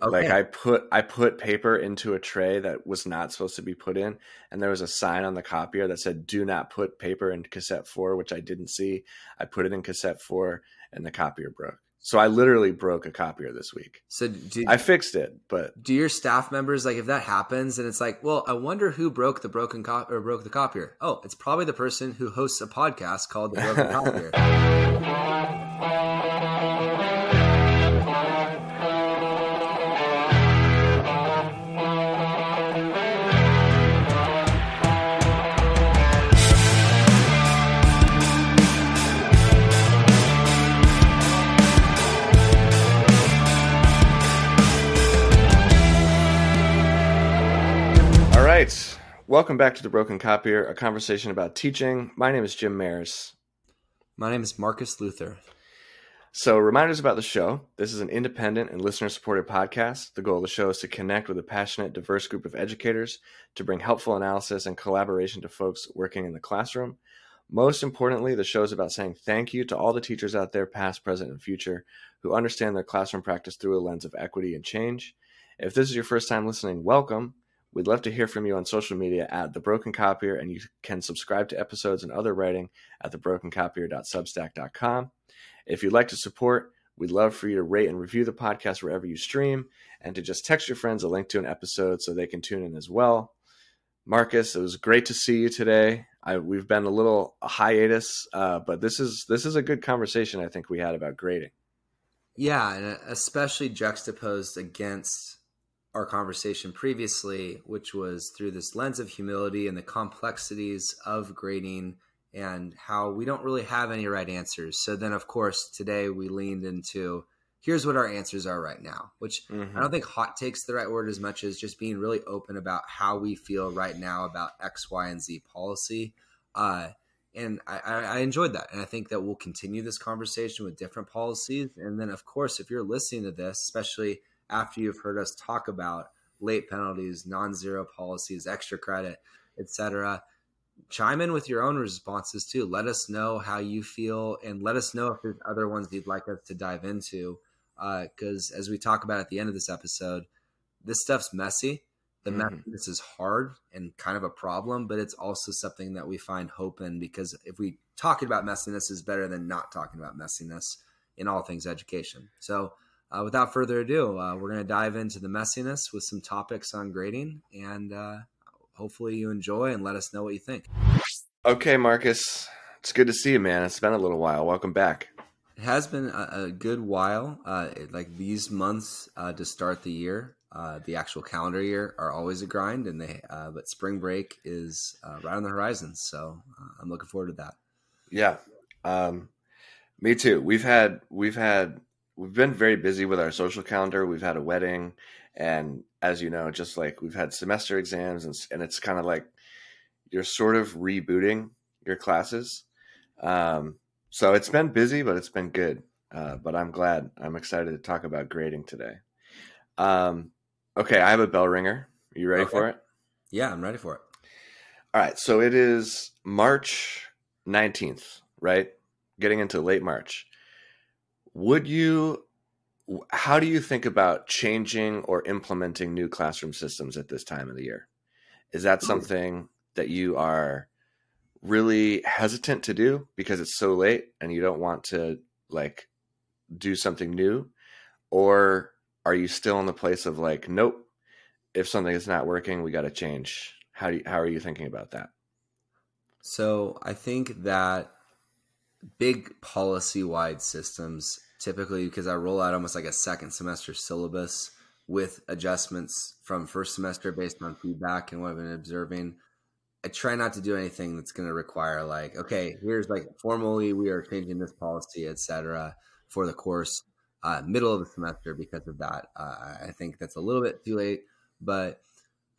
Okay. Like I put I put paper into a tray that was not supposed to be put in, and there was a sign on the copier that said "Do not put paper in cassette four," which I didn't see. I put it in cassette four, and the copier broke. So I literally broke a copier this week. So do, I fixed it, but do your staff members like if that happens and it's like, well, I wonder who broke the broken cop or broke the copier. Oh, it's probably the person who hosts a podcast called the Broken Copier. Welcome back to the Broken Copier, a conversation about teaching. My name is Jim Maris. My name is Marcus Luther. So, reminders about the show. This is an independent and listener supported podcast. The goal of the show is to connect with a passionate, diverse group of educators to bring helpful analysis and collaboration to folks working in the classroom. Most importantly, the show is about saying thank you to all the teachers out there, past, present, and future, who understand their classroom practice through a lens of equity and change. If this is your first time listening, welcome. We'd love to hear from you on social media at The Broken Copier, and you can subscribe to episodes and other writing at thebrokencopier.substack.com. If you'd like to support, we'd love for you to rate and review the podcast wherever you stream and to just text your friends a link to an episode so they can tune in as well. Marcus, it was great to see you today. I, we've been a little hiatus, uh, but this is this is a good conversation I think we had about grading. Yeah, and especially juxtaposed against our conversation previously, which was through this lens of humility and the complexities of grading and how we don't really have any right answers. So then, of course, today we leaned into here's what our answers are right now, which Mhm. I don't think hot takes the right word as much as just being really open about how we feel right now about X, Y, and Z policy. Uh, and I I enjoyed that. And I think that we'll continue this conversation with different policies. And then, of course, if you're listening to this, especially after you've heard us talk about late penalties, non zero policies, extra credit, etc., chime in with your own responses too. Let us know how you feel and let us know if there's other ones you'd like us to dive into. Because as we talk about at the end of this episode, this stuff's messy. The Mhm. messiness is hard and kind of a problem, but it's also something that we find hope in because if we talking about messiness is better than not talking about messiness in all things education. So, uh, without further ado, uh, we're going to dive into the messiness with some topics on grading, and uh, hopefully you enjoy and let us know what you think. Okay, Marcus, it's good to see you, man. It's been a little while. Welcome back. It has been a, a good while. Uh, it- like these months uh, to start the year, uh, the actual calendar year are always a grind, and they uh, but spring break is uh, right on the horizon. So uh, I'm looking forward to that. Yeah. Um, me too. We've had we've had we've been very busy with our social calendar. We've had a wedding, and as you know, just like we've had semester exams, and and it's kind of like you're sort of rebooting your classes. Um, so it's been busy, but it's been good. Uh, but I'm glad. I'm excited to talk about grading today. Um, okay, I have a bell ringer. Are you ready Okay. for it? Yeah, I'm ready for it. All right, so it is March 19th, right? Getting into late March. Would you how do you think about changing or implementing new classroom systems at this time of the year? Is that something that you are really hesitant to do because it's so late and you don't want to like do something new? Or are you still in the place of like nope if something is not working we got to change. How do you, how are you thinking about that? So I think that big policy wide systems typically because I roll out almost like a second semester syllabus with adjustments from first semester based on feedback and what I've been observing. I try not to do anything that's going to require like, okay, here's like formally we are changing this policy, etc., for the course uh, middle of the semester because of that. Uh, I think that's a little bit too late, but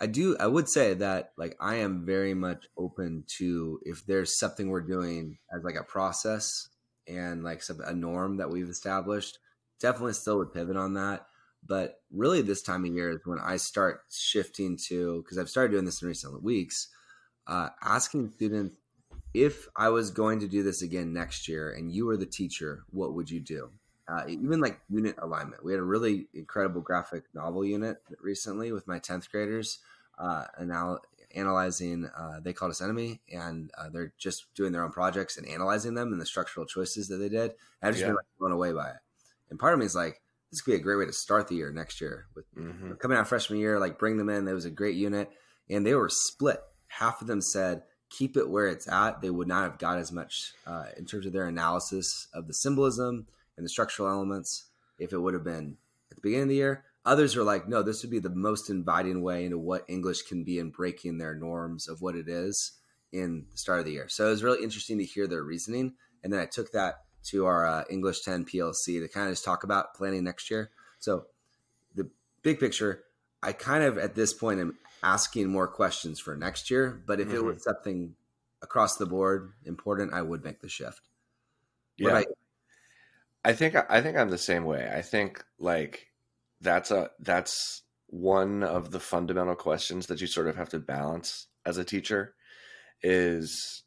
I do. I would say that like I am very much open to if there's something we're doing as like a process and like some, a norm that we've established. Definitely still would pivot on that. But really, this time of year is when I start shifting to because I've started doing this in recent weeks, uh, asking students if I was going to do this again next year and you were the teacher, what would you do? Uh, even like unit alignment. We had a really incredible graphic novel unit recently with my 10th graders, uh, anal- analyzing uh, They Called Us Enemy, and uh, they're just doing their own projects and analyzing them and the structural choices that they did. I've just Yeah. been like, blown away by it. And part of me is like, this could be a great way to start the year next year with Mhm. coming out freshman year, like bring them in. There was a great unit, and they were split. Half of them said keep it where it's at. They would not have got as much uh, in terms of their analysis of the symbolism and the structural elements if it would have been at the beginning of the year. Others are like, no, this would be the most inviting way into what English can be in breaking their norms of what it is in the start of the year. So it was really interesting to hear their reasoning, and then I took that to our uh, English 10 PLC to kind of just talk about planning next year. So the big picture, I kind of at this point am asking more questions for next year. But if it was something across the board important, I would make the shift. What Yeah. about you? I think I think I'm the same way. I think like that's a that's one of the fundamental questions that you sort of have to balance as a teacher is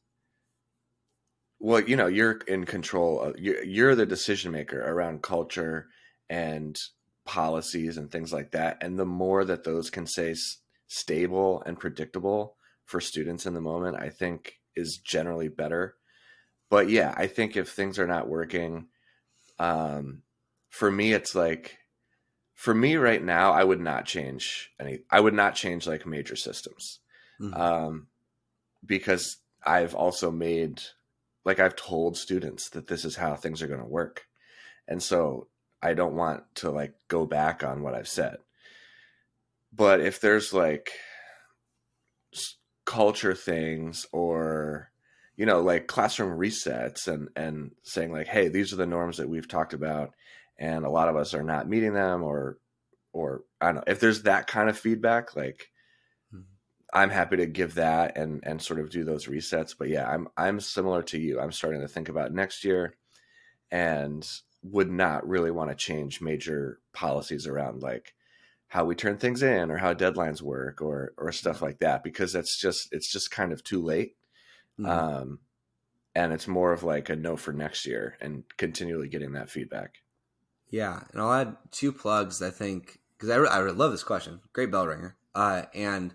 well, you know, you're in control of you're, you're the decision maker around culture and policies and things like that. And the more that those can say s- stable and predictable for students in the moment, I think is generally better. But yeah, I think if things are not working, um, for me, it's like, for me right now, I would not change any. I would not change like major systems, Mhm. um, because I've also made, like, I've told students that this is how things are going to work, and so I don't want to like go back on what I've said. But if there's like culture things or you know like classroom resets and and saying like hey these are the norms that we've talked about and a lot of us are not meeting them or or i don't know if there's that kind of feedback like Mhm. i'm happy to give that and and sort of do those resets but yeah i'm i'm similar to you. I'm starting to think about next year and would not really want to change major policies around like how we turn things in or how deadlines work or or stuff like that because that's just it's just kind of too late Mhm. um and it's more of like a no for next year and continually getting that feedback Yeah, and I'll add two plugs. I think because I, re- I really love this question, great bell ringer. Uh, and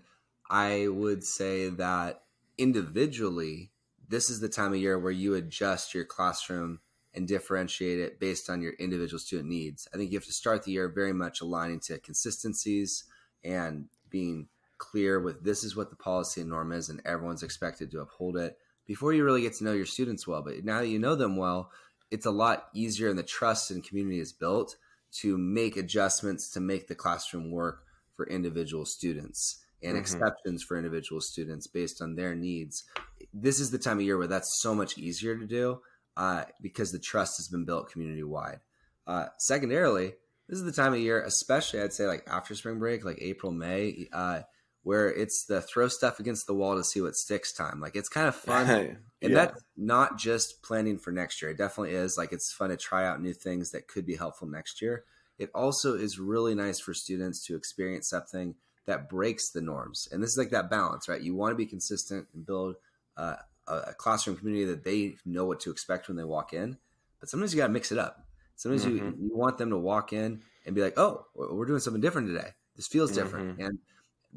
I would say that individually, this is the time of year where you adjust your classroom and differentiate it based on your individual student needs. I think you have to start the year very much aligning to consistencies and being clear with this is what the policy and norm is, and everyone's expected to uphold it before you really get to know your students well. But now that you know them well, it's a lot easier and the trust and community is built to make adjustments to make the classroom work for individual students and Mhm. exceptions for individual students based on their needs. This is the time of year where that's so much easier to do uh, because the trust has been built community wide. Uh, secondarily, this is the time of year, especially I'd say like after spring break, like April, May, uh, where it's the throw stuff against the wall to see what sticks time. Like it's kind of fun and Yeah. that's not just planning for next year. It definitely is. Like it's fun to try out new things that could be helpful next year. It also is really nice for students to experience something that breaks the norms. And this is like that balance, right? You want to be consistent and build uh, a, a classroom community that they know what to expect when they walk in. But sometimes you got to mix it up. Sometimes you, Mhm. you want them to walk in and be like, oh, we're doing something different today. This feels different. And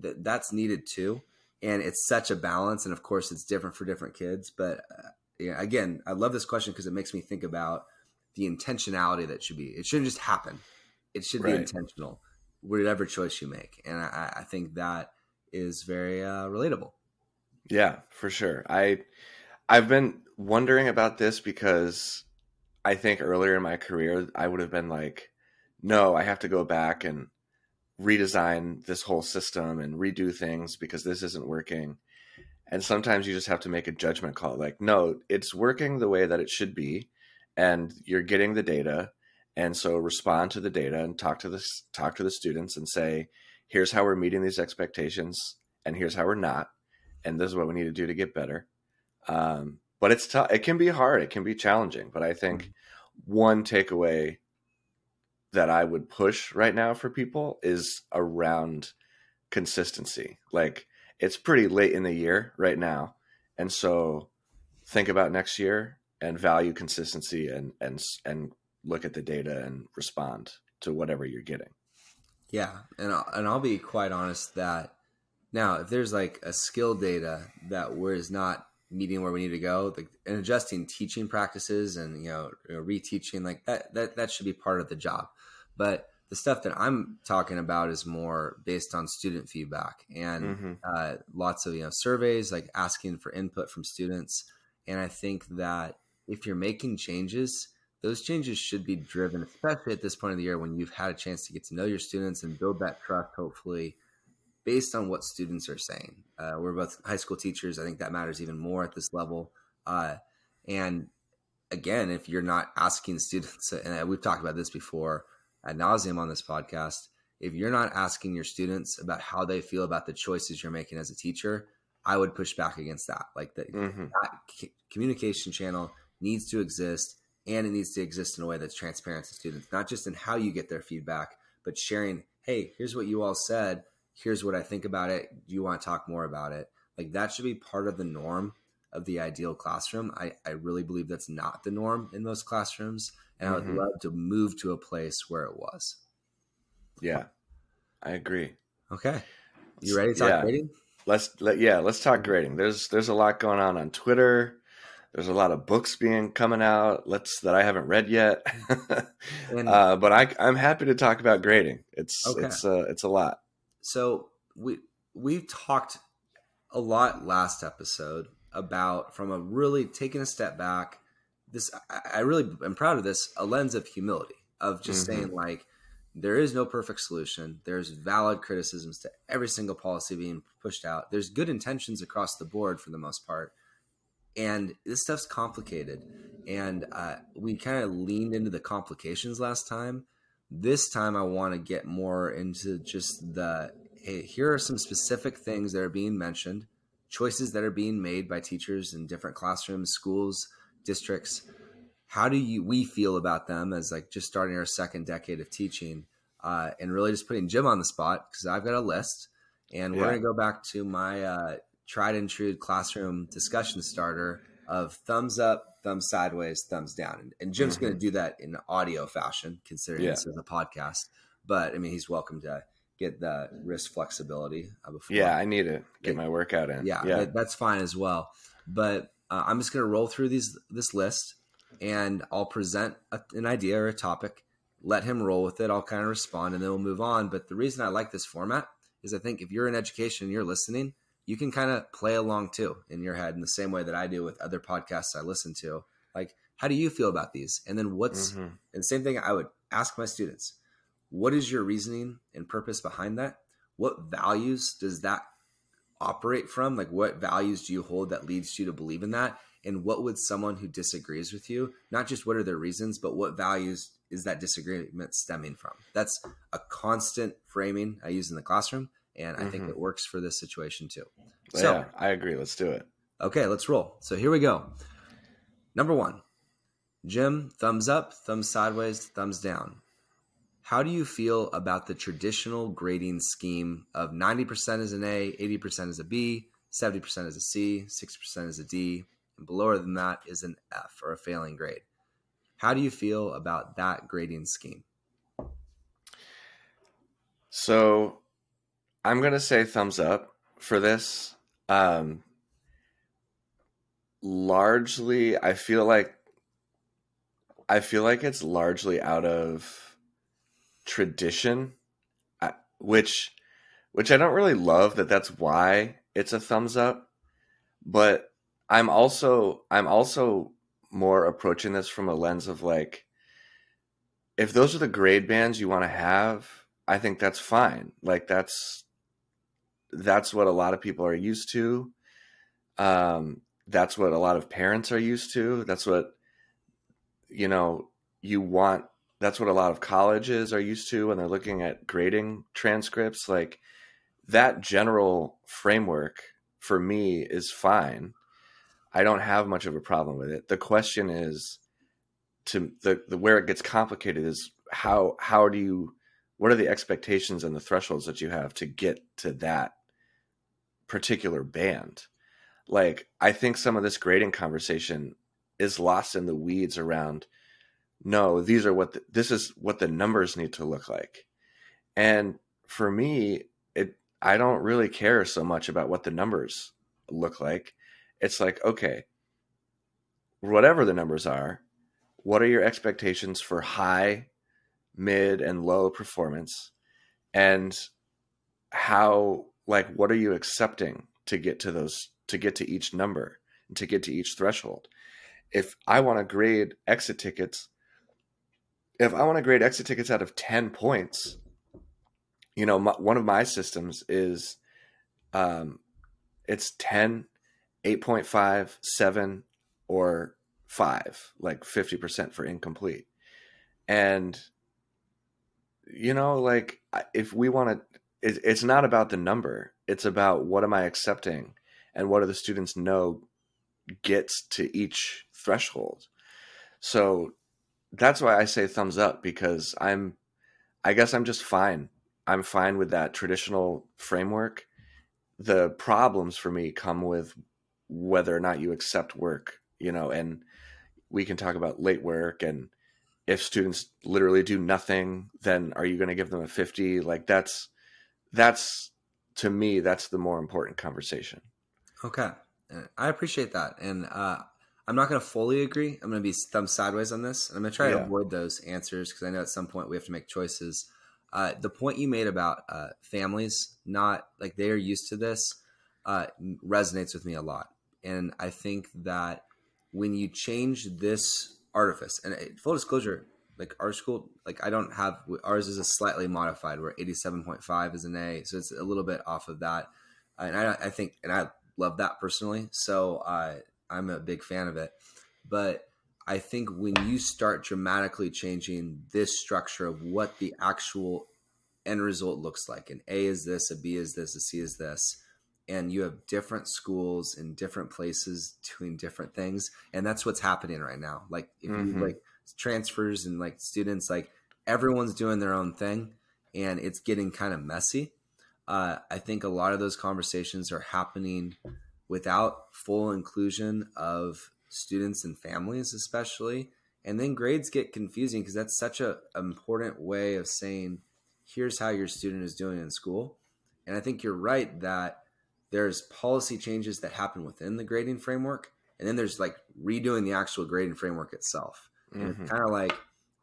th- that's needed too. And it's such a balance and of course it's different for different kids but uh, yeah, again i love this question because it makes me think about the intentionality that should be it shouldn't just happen. It should be intentional whatever choice you make. And i, I think that is very uh, relatable. Yeah, for sure. I I've been wondering about this because I think earlier in my career I would have been like, no, I have to go back and redesign this whole system and redo things because this isn't working. And sometimes you just have to make a judgment call like, no, it's working the way that it should be and you're getting the data and so respond to the data and talk to the talk to the students and say, here's how we're meeting these expectations and here's how we're not and this is what we need to do to get better. Um, but it's tough. It can be hard. It can be challenging. But I think one takeaway that I would push right now for people is around consistency. Like it's pretty late in the year right now, and so think about next year and value consistency and and and look at the data and respond to whatever you're getting. Yeah, and I'll, and I'll be quite honest that now if there's like a skill data that we're is not meeting where we need to go, like, and adjusting teaching practices and you know, you know reteaching like that that that should be part of the job. But the stuff that I'm talking about is more based on student feedback and mm-hmm. uh, lots of you know surveys, like asking for input from students. And I think that if you're making changes, those changes should be driven, especially at this point of the year when you've had a chance to get to know your students and build that trust, hopefully, based on what students are saying. Uh, we're both high school teachers. I think that matters even more at this level. Uh, and again, if you're not asking students, and we've talked about this before ad nauseum on this podcast, if you're not asking your students about how they feel about the choices you're making as a teacher, I would push back against that. Like the mm-hmm. that communication channel needs to exist and it needs to exist in a way that's transparent to students, not just in how you get their feedback, but sharing, hey, here's what you all said. Here's what I think about it. Do you want to talk more about it? Like that should be part of the norm of the ideal classroom. I, I really believe that's not the norm in most classrooms. And mm-hmm. I would mm-hmm. love to move to a place where it was. Yeah, I agree. Okay. You ready to talk yeah. grading? Let's let yeah, let's talk grading. There's there's a lot going on on Twitter. There's a lot of books being coming out. Let's that I haven't read yet. and, uh, but I I'm happy to talk about grading. It's okay. it's uh, it's a lot. So we we talked a lot last episode about from a really taking a step back. This I really am proud of this. A lens of humility of just mm-hmm. saying like there is no perfect solution. There's valid criticisms to every single policy being pushed out. There's good intentions across the board for the most part. And this stuff's complicated. And uh, we kind of leaned into the complications last time. This time, I want to get more into just the hey, here are some specific things that are being mentioned, choices that are being made by teachers in different classrooms, schools, districts how do you we feel about them as like just starting our second decade of teaching uh, and really just putting Jim on the spot because I've got a list and we're gonna go back to my uh, tried and true classroom discussion starter of thumbs up, thumbs sideways, thumbs down, and, and Jim's mm-hmm. gonna do that in audio fashion considering yeah. this is a podcast. But I mean, he's welcome to get the wrist flexibility before. Yeah, I need to get my workout in. Yeah, yeah. that's fine as well. But uh, I'm just gonna roll through these this list and I'll present a, an idea or a topic, let him roll with it. I'll kind of respond and then we'll move on. But the reason I like this format is I think if you're in education and you're listening, you can kind of play along too in your head in the same way that I do with other podcasts I listen to. Like, how do you feel about these? And then what's, mm-hmm. and the same thing I would ask my students, what is your reasoning and purpose behind that? What values does that operate from? Like, what values do you hold that leads you to believe in that? and what would someone who disagrees with you not just what are their reasons but what values is that disagreement stemming from? That's a constant framing i use in the classroom and i mm-hmm. think it works for this situation too. So yeah, i agree. Let's do it. Okay let's roll. So here we go. Number one. Jim thumbs up thumbs sideways thumbs down how do you feel about the traditional grading scheme of 90% is an a 80% is a b 70% is a c 6% is a d and below than that is an F or a failing grade. How do you feel about that grading scheme? So I'm going to say thumbs up for this. Um, largely, I feel like I feel like it's largely out of tradition, which which I don't really love that that's why it's a thumbs up, but I'm also I'm also more approaching this from a lens of like if those are the grade bands you want to have, I think that's fine. Like that's that's what a lot of people are used to. Um, that's what a lot of parents are used to. That's what you know you want. That's what a lot of colleges are used to when they're looking at grading transcripts. Like that general framework for me is fine. I don't have much of a problem with it. The question is to the, the where it gets complicated is how how do you what are the expectations and the thresholds that you have to get to that particular band? Like I think some of this grading conversation is lost in the weeds around no, these are what the, this is what the numbers need to look like. And for me, it I don't really care so much about what the numbers look like. It's like, okay, whatever the numbers are, what are your expectations for high, mid, and low performance? And how like what are you accepting to get to those to get to each number and to get to each threshold? If I want to grade exit tickets, if I want to grade exit tickets out of 10 points, you know, my, one of my systems is um, it's 10, 8.5, 7, or 5, like 50% for incomplete. And, you know, like if we want to, it, it's not about the number, it's about what am I accepting and what do the students know gets to each threshold. So that's why I say thumbs up because I'm, I guess I'm just fine I'm fine with that traditional framework. The problems for me come with whether or not you accept work, you know, and we can talk about late work and if students literally do nothing, then are you going to give them a 50? Like that's that's to me that's the more important conversation. Okay. I appreciate that. And uh I'm not going to fully agree. I'm going to be thumb sideways on this. And I'm going to try yeah. to avoid those answers because I know at some point we have to make choices. Uh, the point you made about uh, families not like they are used to this uh, resonates with me a lot, and I think that when you change this artifice, and uh, full disclosure, like our school, like I don't have ours is a slightly modified where eighty seven point five is an A, so it's a little bit off of that, and I, I think, and I love that personally, so uh, I'm a big fan of it, but I think when you start dramatically changing this structure of what the actual end result looks like, an A is this, a B is this, a C is this, and you have different schools in different places doing different things, and that's what's happening right now. Like if mm-hmm. you like transfers and like students, like everyone's doing their own thing, and it's getting kind of messy. Uh, I think a lot of those conversations are happening without full inclusion of students and families especially. And then grades get confusing because that's such an important way of saying here's how your student is doing in school. And i think you're right that there's policy changes that happen within the grading framework and then there's like redoing the actual grading framework itself. Mm-hmm. it's kind of like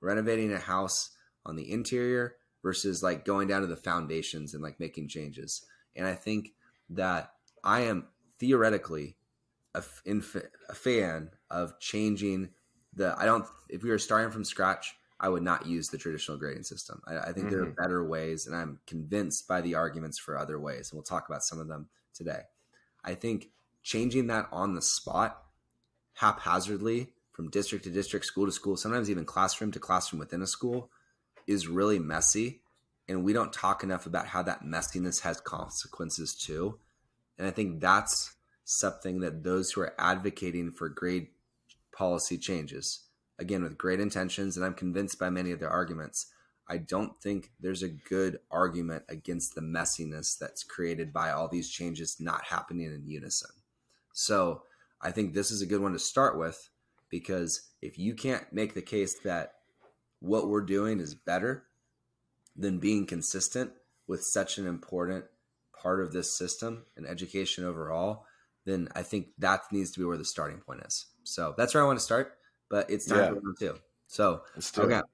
renovating a house on the interior versus like going down to the foundations and like making changes. And i think that i am theoretically a, a fan of changing the. I don't. If we were starting from scratch, I would not use the traditional grading system. I, I think mm-hmm. there are mm-hmm. better ways, and I'm convinced by the arguments for other ways. And we'll talk about some of them today. I think changing that on the spot, haphazardly from district to district, school to school, sometimes even classroom to classroom within a school, is really messy. And we don't talk enough about how that messiness has consequences too. And I think that's something that those who are advocating for grade policy changes, again, with great intentions, and I'm convinced by many of their arguments, I don't think there's a good argument against the messiness that's created by all these changes not happening in unison. So I think this is a good one to start with because if you can't make the case that what we're doing is better than being consistent with such an important part of this system and education overall, then I think that needs to be where the starting point is. So that's where I want to start, but it's time yeah. for round two. So okay. It.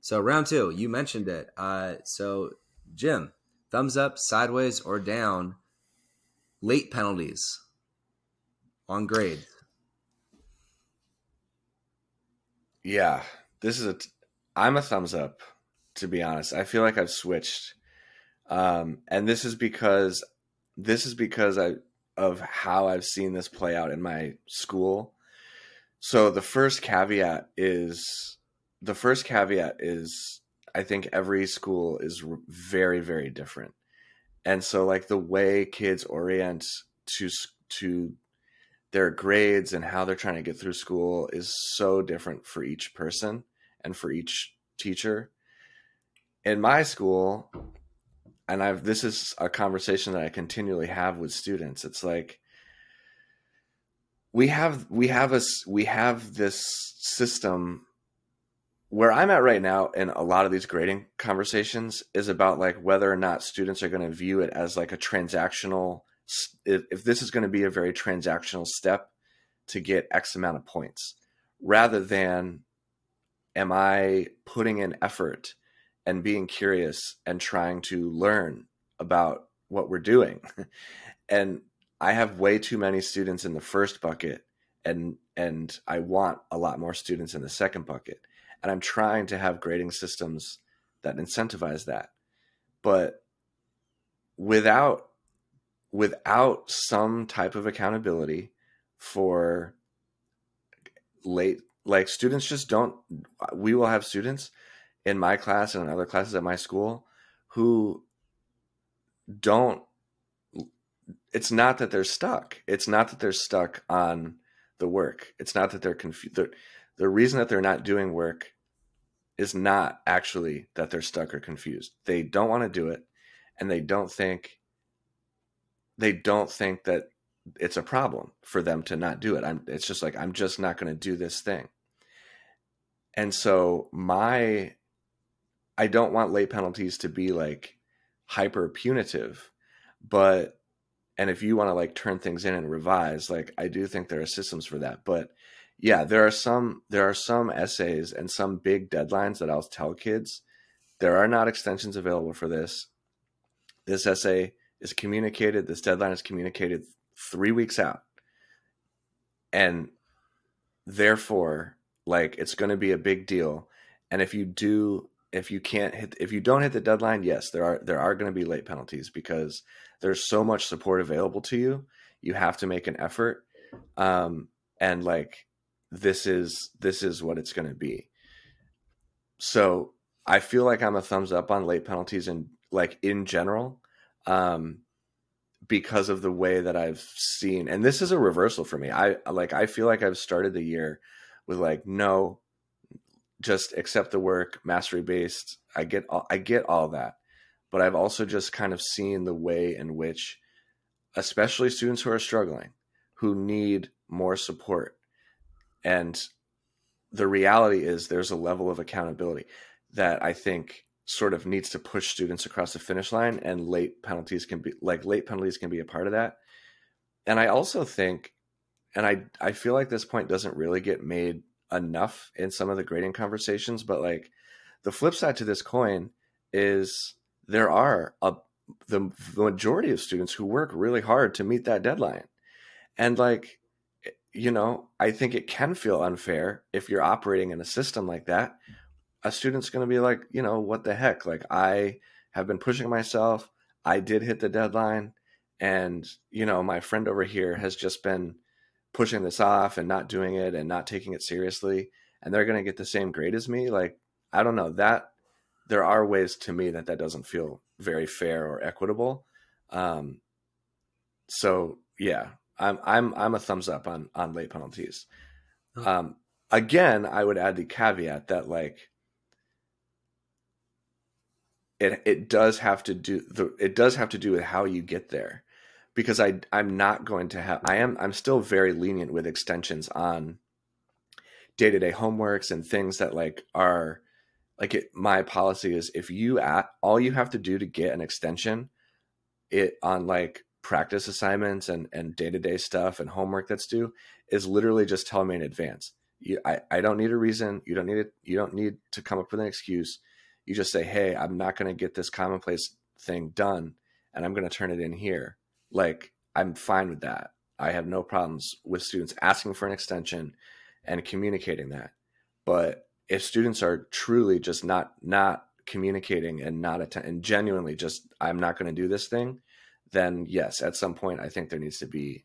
So round two, you mentioned it. Uh, so Jim, thumbs up, sideways, or down. Late penalties on grade. Yeah, this is a. T- I'm a thumbs up. To be honest, I feel like I've switched, um, and this is because this is because I of how I've seen this play out in my school. So the first caveat is the first caveat is I think every school is very very different. And so like the way kids orient to to their grades and how they're trying to get through school is so different for each person and for each teacher. In my school, and I've this is a conversation that I continually have with students. It's like we have we have a we have this system where I'm at right now in a lot of these grading conversations is about like whether or not students are going to view it as like a transactional if, if this is going to be a very transactional step to get X amount of points rather than am I putting in effort and being curious and trying to learn about what we're doing. and I have way too many students in the first bucket and and I want a lot more students in the second bucket and i'm trying to have grading systems that incentivize that but without without some type of accountability for late like students just don't we will have students in my class and in other classes at my school who don't it's not that they're stuck it's not that they're stuck on the work it's not that they're confused the reason that they're not doing work is not actually that they're stuck or confused. They don't want to do it and they don't think they don't think that it's a problem for them to not do it. I'm it's just like I'm just not going to do this thing. And so my I don't want late penalties to be like hyper punitive, but and if you want to like turn things in and revise, like I do think there are systems for that, but yeah, there are some there are some essays and some big deadlines that I'll tell kids there are not extensions available for this. This essay is communicated, this deadline is communicated 3 weeks out. And therefore, like it's going to be a big deal. And if you do if you can't hit if you don't hit the deadline, yes, there are there are going to be late penalties because there's so much support available to you. You have to make an effort. Um and like this is this is what it's going to be. So I feel like I'm a thumbs up on late penalties and like in general, um, because of the way that I've seen, and this is a reversal for me. I like I feel like I've started the year with like no, just accept the work, mastery based. I get all, I get all that, but I've also just kind of seen the way in which, especially students who are struggling, who need more support, and the reality is there's a level of accountability that I think sort of needs to push students across the finish line and late penalties can be like late penalties can be a part of that. And I also think and I I feel like this point doesn't really get made enough in some of the grading conversations, but like the flip side to this coin is there are a the, the majority of students who work really hard to meet that deadline. And like eh, you know, I think it can feel unfair if you're operating in a system like that. A student's going to be like, you know, what the heck? Like, I have been pushing myself. I did hit the deadline. And, you know, my friend over here has just been pushing this off and not doing it and not taking it seriously. And they're going to get the same grade as me. Like, I don't know. That there are ways to me that that doesn't feel very fair or equitable. Um, so, yeah, I'm I'm I'm a thumbs up on on late penalties. Oh. Um, again, I would add the caveat that like it it does have to do the it does have to do with how you get there because I I'm not going to have I am I'm still very lenient with extensions on day-to-day homeworks and things that like are like it, my policy is if you at all you have to do to get an extension it on like practice assignments and and day-to-day stuff and homework that's due is literally just tell me in advance. You, I, I don't need a reason. You don't need it you don't need to come up with an excuse. You just say hey i'm not going to get this commonplace thing done and i'm going to turn it in here like i'm fine with that i have no problems with students asking for an extension and communicating that but if students are truly just not not communicating and not att- and genuinely just i'm not going to do this thing then yes, at some point, I think there needs to be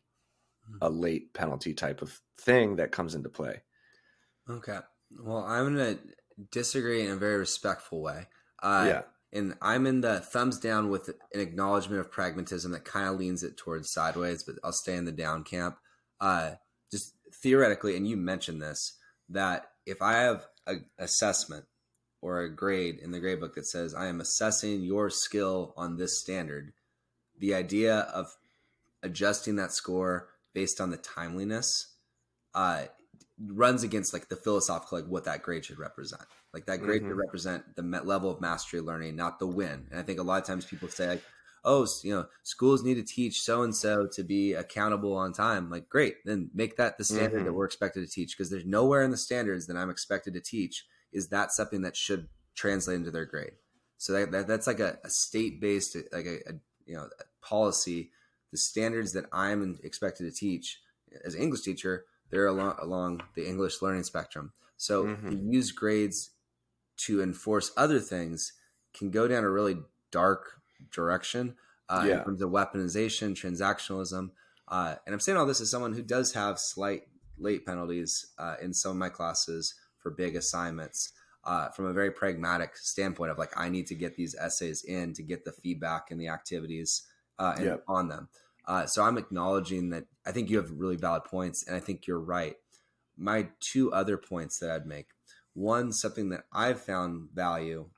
hmm. a late penalty type of thing that comes into play. Okay. Well, I'm going to disagree in a very respectful way. Uh, yeah. And I'm in the thumbs down with an acknowledgement of pragmatism that kind of leans it towards sideways, but I'll stay in the down camp. Uh, just theoretically, and you mentioned this, that if I have an assessment or a grade in the grade book that says I am assessing your skill on this standard, the idea of adjusting that score based on the timeliness uh, runs against like the philosophical like what that grade should represent. Like that grade Mhm. should represent the level of mastery learning, not the win. And I think a lot of times people say like, "Oh, you know, schools need to teach so and so to be accountable on time." Like, great, then make that the standard that Mhm. we're expected to teach because there's nowhere in the standards that I'm expected to teach is that something that should translate into their grade. So that, that that's like a, a state based like a, a you know a policy. The standards that I'm expected to teach as an English teacher, they're along along the English learning spectrum. So Mhm. to use grades to enforce other things can go down a really dark direction uh, Yeah. in terms of weaponization, transactionalism. Uh, and I'm saying all this as someone who does have slight late penalties uh, in some of my classes for big assignments. Uh, from a very pragmatic standpoint of like I need to get these essays in to get the feedback and the activities uh, and Yep. on them. Uh, so I'm acknowledging that I think you have really valid points, and I think you're right. My two other points that I'd make one, something that I've found value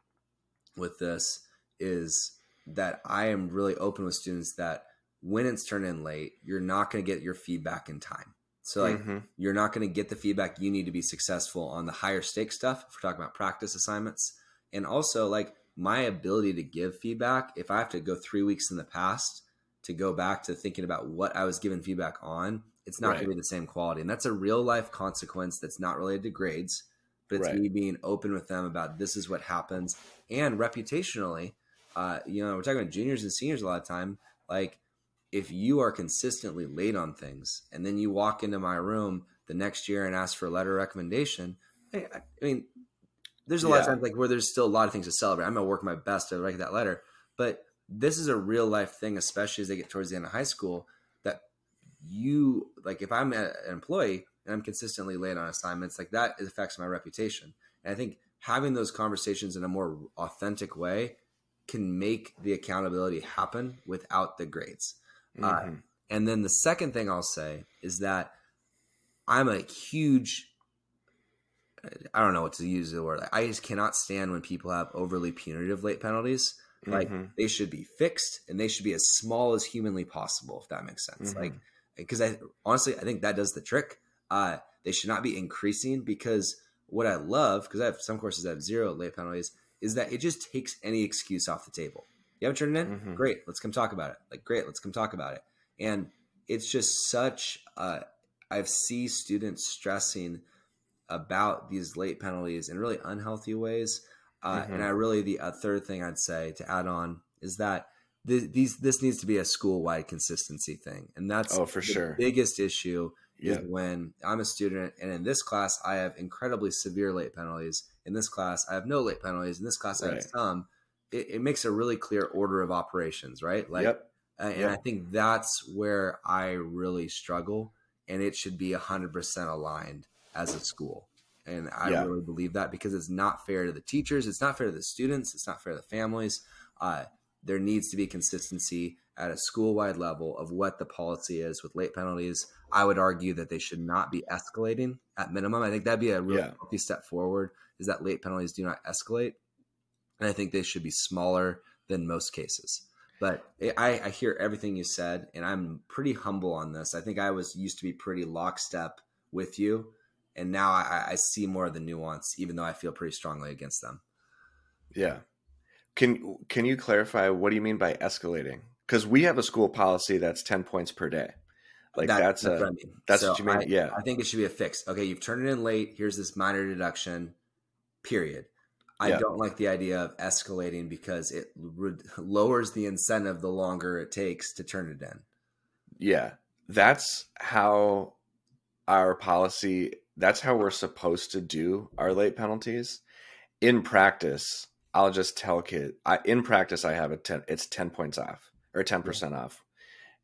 with this is that I am really open with students that when it's turned in late, you're not going to get your feedback in time. So, like, Mhm. you're not going to get the feedback you need to be successful on the higher stake stuff if we're talking about practice assignments and also like my ability to give feedback if i have to go three weeks in the past to go back to thinking about what i was given feedback on it's not Right. going to be the same quality and that's a real life consequence that's not related to grades but it's Right. me being open with them about this is what happens. And reputationally uh, you know we're talking about juniors and seniors a lot of time. Like if you are consistently late on things and then you walk into my room the next year and ask for a letter of recommendation I, I mean there's a lot of times like where there's still a lot of things to celebrate. I'm gonna work my best to write that letter. But this is a real life thing especially as they get towards the end of high school that you like if i'm an employee and i'm consistently late on assignments like that affects my reputation and i think having those conversations in a more authentic way can make the accountability happen without the grades uh, Mhm. and then the second thing I'll say is that I'm a huge I don't know what to use the word. I just cannot stand when people have overly punitive late penalties. Like Mhm. they should be fixed and they should be as small as humanly possible, if that makes sense. Mhm. Like because I honestly I think that does the trick. Uh, they should not be increasing because what I love because I have some courses that have zero late penalties is that it just takes any excuse off the table. You haven't turned it in? Mhm. Great, let's come talk about it. Like great, let's come talk about it. And it's just such uh, I see students stressing about these late penalties in really unhealthy ways. Uh, Mhm. And I really the uh, third thing I'd say to add on is that th- these this needs to be a school wide consistency thing, and that's Oh, for the sure. biggest issue Yeah. is when I'm a student and in this class I have incredibly severe late penalties. In this class I have no late penalties. In this class I have some. It, it makes a really clear order of operations, right? Like, yep. uh, and Yep. I think that's where I really struggle, and it should be hundred percent aligned as a school. And I Yeah. really believe that because it's not fair to the teachers, it's not fair to the students, it's not fair to the families. Uh, there needs to be consistency at a school wide level of what the policy is with late penalties. I would argue that they should not be escalating at minimum. I think that'd be a really Yeah. healthy step forward. Is that late penalties do not escalate, and I think they should be smaller than most cases. But I, I hear everything you said, and I'm pretty humble on this. I think I was used to be pretty lockstep with you, and now I, I see more of the nuance, even though I feel pretty strongly against them. Yeah. Can can you clarify what do you mean by escalating? Because we have a school policy that's ten points per day. Like That- that's, what a I mean. that's So what you mean? I, Yeah. I think it should be a fix. Okay, you've turned it in late. Here's this minor deduction. Period. I Yeah. don't like the idea of escalating because it re- lowers the incentive the longer it takes to turn it in. Yeah. That's how our policy that's how we're supposed to do our late penalties. In practice, I'll just tell kid I in practice I have a 10 it's 10 points off or 10% off.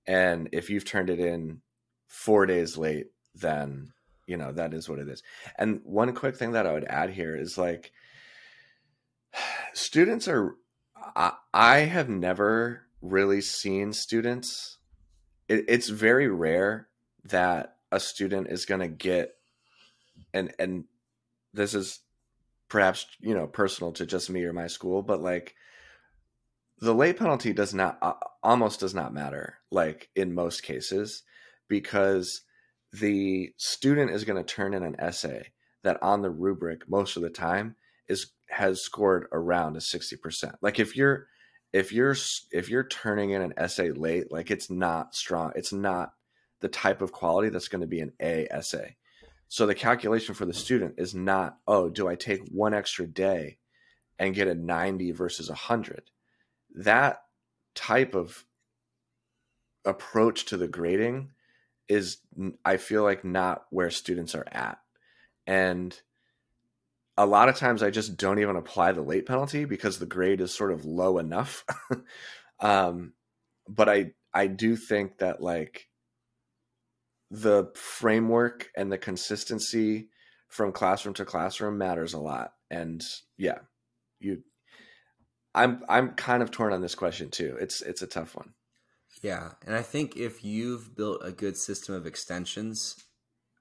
And if you've turned it in 4 days late, then you know that is what it is. And one quick thing that I would add here is like students are I, I have never really seen students it, it's very rare that a student is going to get and and this is perhaps you know personal to just me or my school but like the late penalty does not uh, almost does not matter like in most cases because the student is going to turn in an essay that on the rubric most of the time is has scored around a 60%. Like if you're if you're if you're turning in an essay late, like it's not strong. It's not the type of quality that's going to be an A essay. So the calculation for the student is not, oh, do I take one extra day and get a 90 versus 100? That type of approach to the grading is I feel like not where students are at. And a lot of times I just don't even apply the late penalty because the grade is sort of low enough. um, but I I do think that like the framework and the consistency from classroom to classroom matters a lot. And yeah, you I'm I'm kind of torn on this question too. It's it's a tough one. Yeah, and I think if you've built a good system of extensions,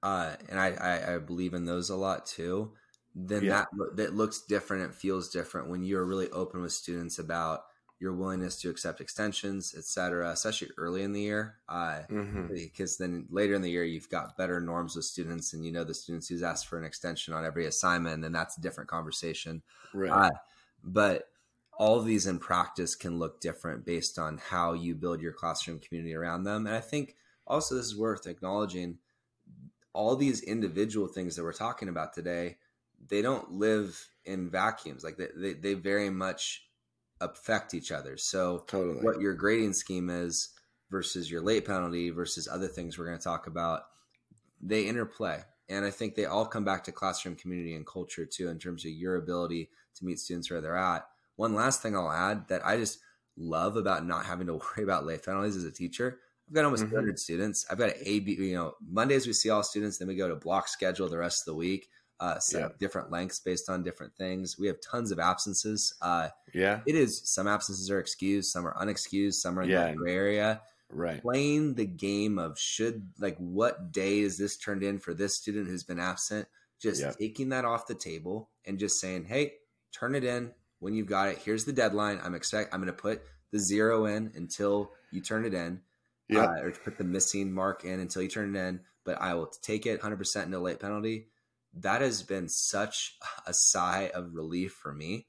uh, and I, I, I believe in those a lot too, then yeah. that that looks different. It feels different when you're really open with students about your willingness to accept extensions, etc., especially early in the year. Uh, mm-hmm. Because then later in the year, you've got better norms with students, and you know the students who's asked for an extension on every assignment, and that's a different conversation. Right. Uh, but all of these in practice can look different based on how you build your classroom community around them. And I think also this is worth acknowledging all these individual things that we're talking about today, they don't live in vacuums. Like they, they, they very much affect each other. So totally. what your grading scheme is versus your late penalty versus other things we're going to talk about, they interplay. And I think they all come back to classroom community and culture too, in terms of your ability to meet students where they're at one last thing I'll add that I just love about not having to worry about late penalties as a teacher. I've got almost mm-hmm. 200 students. I've got an A, B, you know, Mondays we see all students, then we go to block schedule the rest of the week, uh, set yeah. different lengths based on different things. We have tons of absences. Uh, yeah. It is, some absences are excused, some are unexcused, some are in yeah. the gray area. Right. Playing the game of should, like, what day is this turned in for this student who's been absent? Just yep. taking that off the table and just saying, hey, turn it in, when you've got it, here's the deadline. I'm expect I'm going to put the zero in until you turn it in, yeah, uh, or put the missing mark in until you turn it in. But I will take it 100 percent no late penalty. That has been such a sigh of relief for me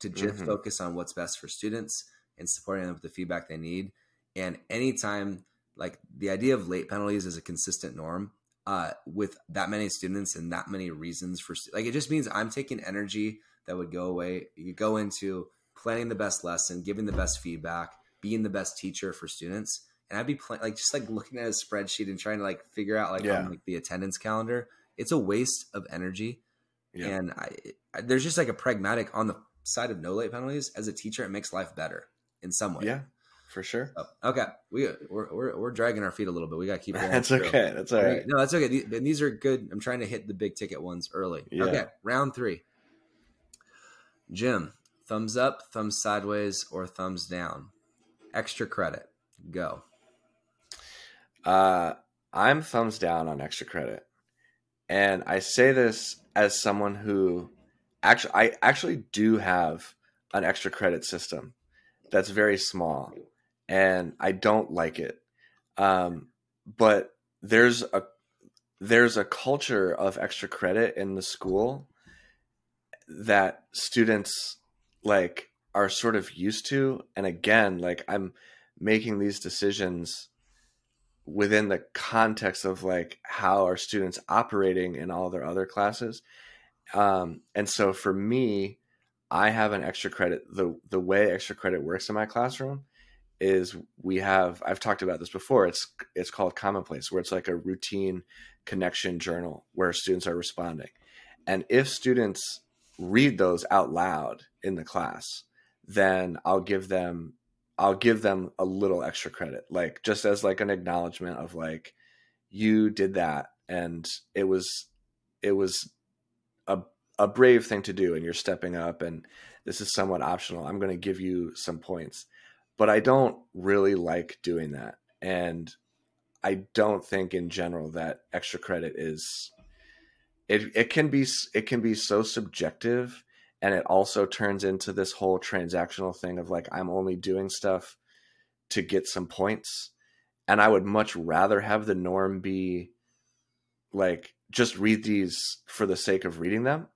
to just mm-hmm. focus on what's best for students and supporting them with the feedback they need. And anytime, like the idea of late penalties is a consistent norm uh, with that many students and that many reasons for like it just means I'm taking energy that would go away. You go into planning the best lesson, giving the best feedback, being the best teacher for students. And I'd be playing like just like looking at a spreadsheet and trying to like figure out like, yeah. on, like the attendance calendar. It's a waste of energy. Yeah. And I, I, there's just like a pragmatic on the side of no late penalties as a teacher. It makes life better in some way. Yeah, for sure. So, okay, we we're, we're, we're dragging our feet a little bit. We got to keep. Going that's okay. That's all right. No, that's okay. And these are good. I'm trying to hit the big ticket ones early. Yeah. Okay, round three. Jim, thumbs up, thumbs sideways, or thumbs down? Extra credit. Go. Uh, I'm thumbs down on extra credit. And I say this as someone who actually I actually do have an extra credit system that's very small and I don't like it. Um, but there's a there's a culture of extra credit in the school that students like are sort of used to and again like i'm making these decisions within the context of like how are students operating in all their other classes. Um, and so for me i have an extra credit the the way extra credit works in my classroom is we have i've talked about this before it's it's called commonplace where it's like a routine connection journal where students are responding. And if students read those out loud in the class, then I'll give them I'll give them a little extra credit, like just as like an acknowledgement of like you did that and it was it was a a brave thing to do and you're stepping up and this is somewhat optional. I'm going to give you some points. But I don't really like doing that. And I don't think in general that extra credit is it it can be it can be so subjective and it also turns into this whole transactional thing of like I'm only doing stuff to get some points and I would much rather have the norm be like just read these for the sake of reading them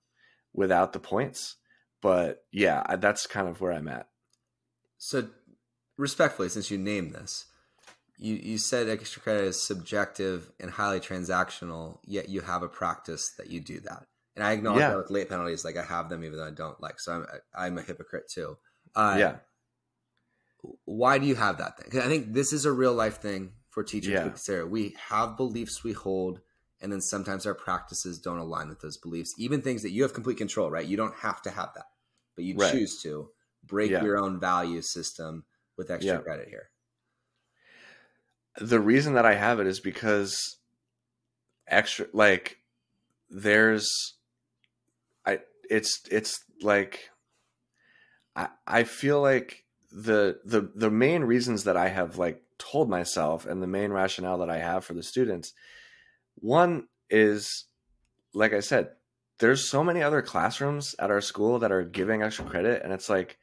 without the points. But yeah, that's kind of where I'm at. So, respectfully, since you named this, you, you said extra credit is subjective and highly transactional, yet you have a practice that you do that. And I acknowledge yeah. that with late penalties, like I have them even though I don't like. So I'm I'm a hypocrite too. Uh, yeah. Why do you have that thing? I think this is a real life thing for teachers yeah. to consider. We have beliefs we hold, and then sometimes our practices don't align with those beliefs. Even things that you have complete control, right? You don't have to have that, but you right. choose to break yeah. your own value system with extra credit here. The reason that I have it is because extra, like, there's, I, it's, it's like, I, I feel like the, the, the main reasons that I have like told myself and the main rationale that I have for the students, one is, like I said, there's so many other classrooms at our school that are giving extra credit, and it's like,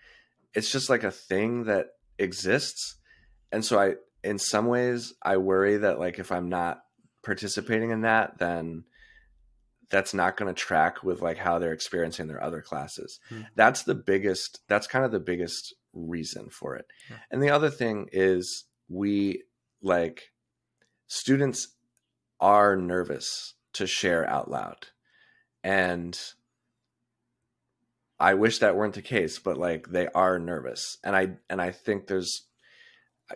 it's just like a thing that exists. And so I, in some ways, I worry that like if I'm not participating in that, then that's not going to track with like how they're experiencing their other classes. Hmm. That's the biggest, that's kind of the biggest reason for it. Yeah. And the other thing is we like students are nervous to share out loud. And I wish that weren't the case, but like they are nervous. And I and I think there's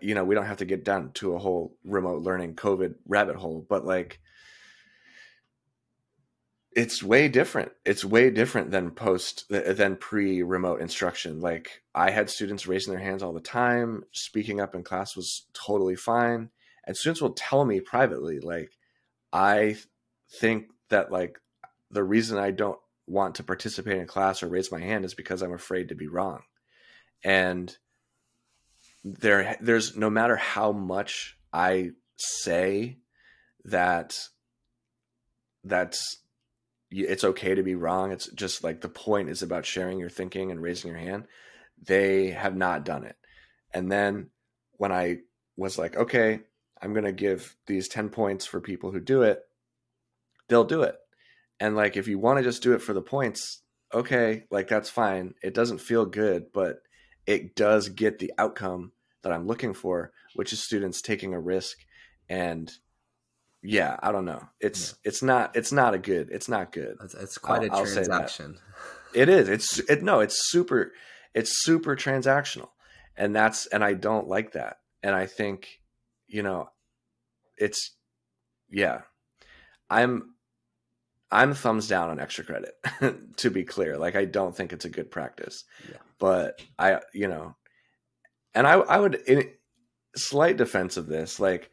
you know, we don't have to get down to a whole remote learning COVID rabbit hole, but like it's way different. It's way different than post than pre remote instruction. Like I had students raising their hands all the time, speaking up in class was totally fine. And students will tell me privately, like, I think that like the reason I don't want to participate in class or raise my hand is because I'm afraid to be wrong. And there there's no matter how much I say that that's it's okay to be wrong. It's just like the point is about sharing your thinking and raising your hand. They have not done it. And then when I was like, okay, I'm going to give these 10 points for people who do it, they'll do it. And like, if you want to just do it for the points, okay, like that's fine. It doesn't feel good, but it does get the outcome that I'm looking for, which is students taking a risk and yeah, I don't know. It's yeah. it's not it's not a good. It's not good. It's, it's quite I'll, a transaction. It is. It's it no. It's super. It's super transactional, and that's and I don't like that. And I think, you know, it's yeah. I'm I'm thumbs down on extra credit. to be clear, like I don't think it's a good practice. Yeah. But I, you know, and I I would in slight defense of this, like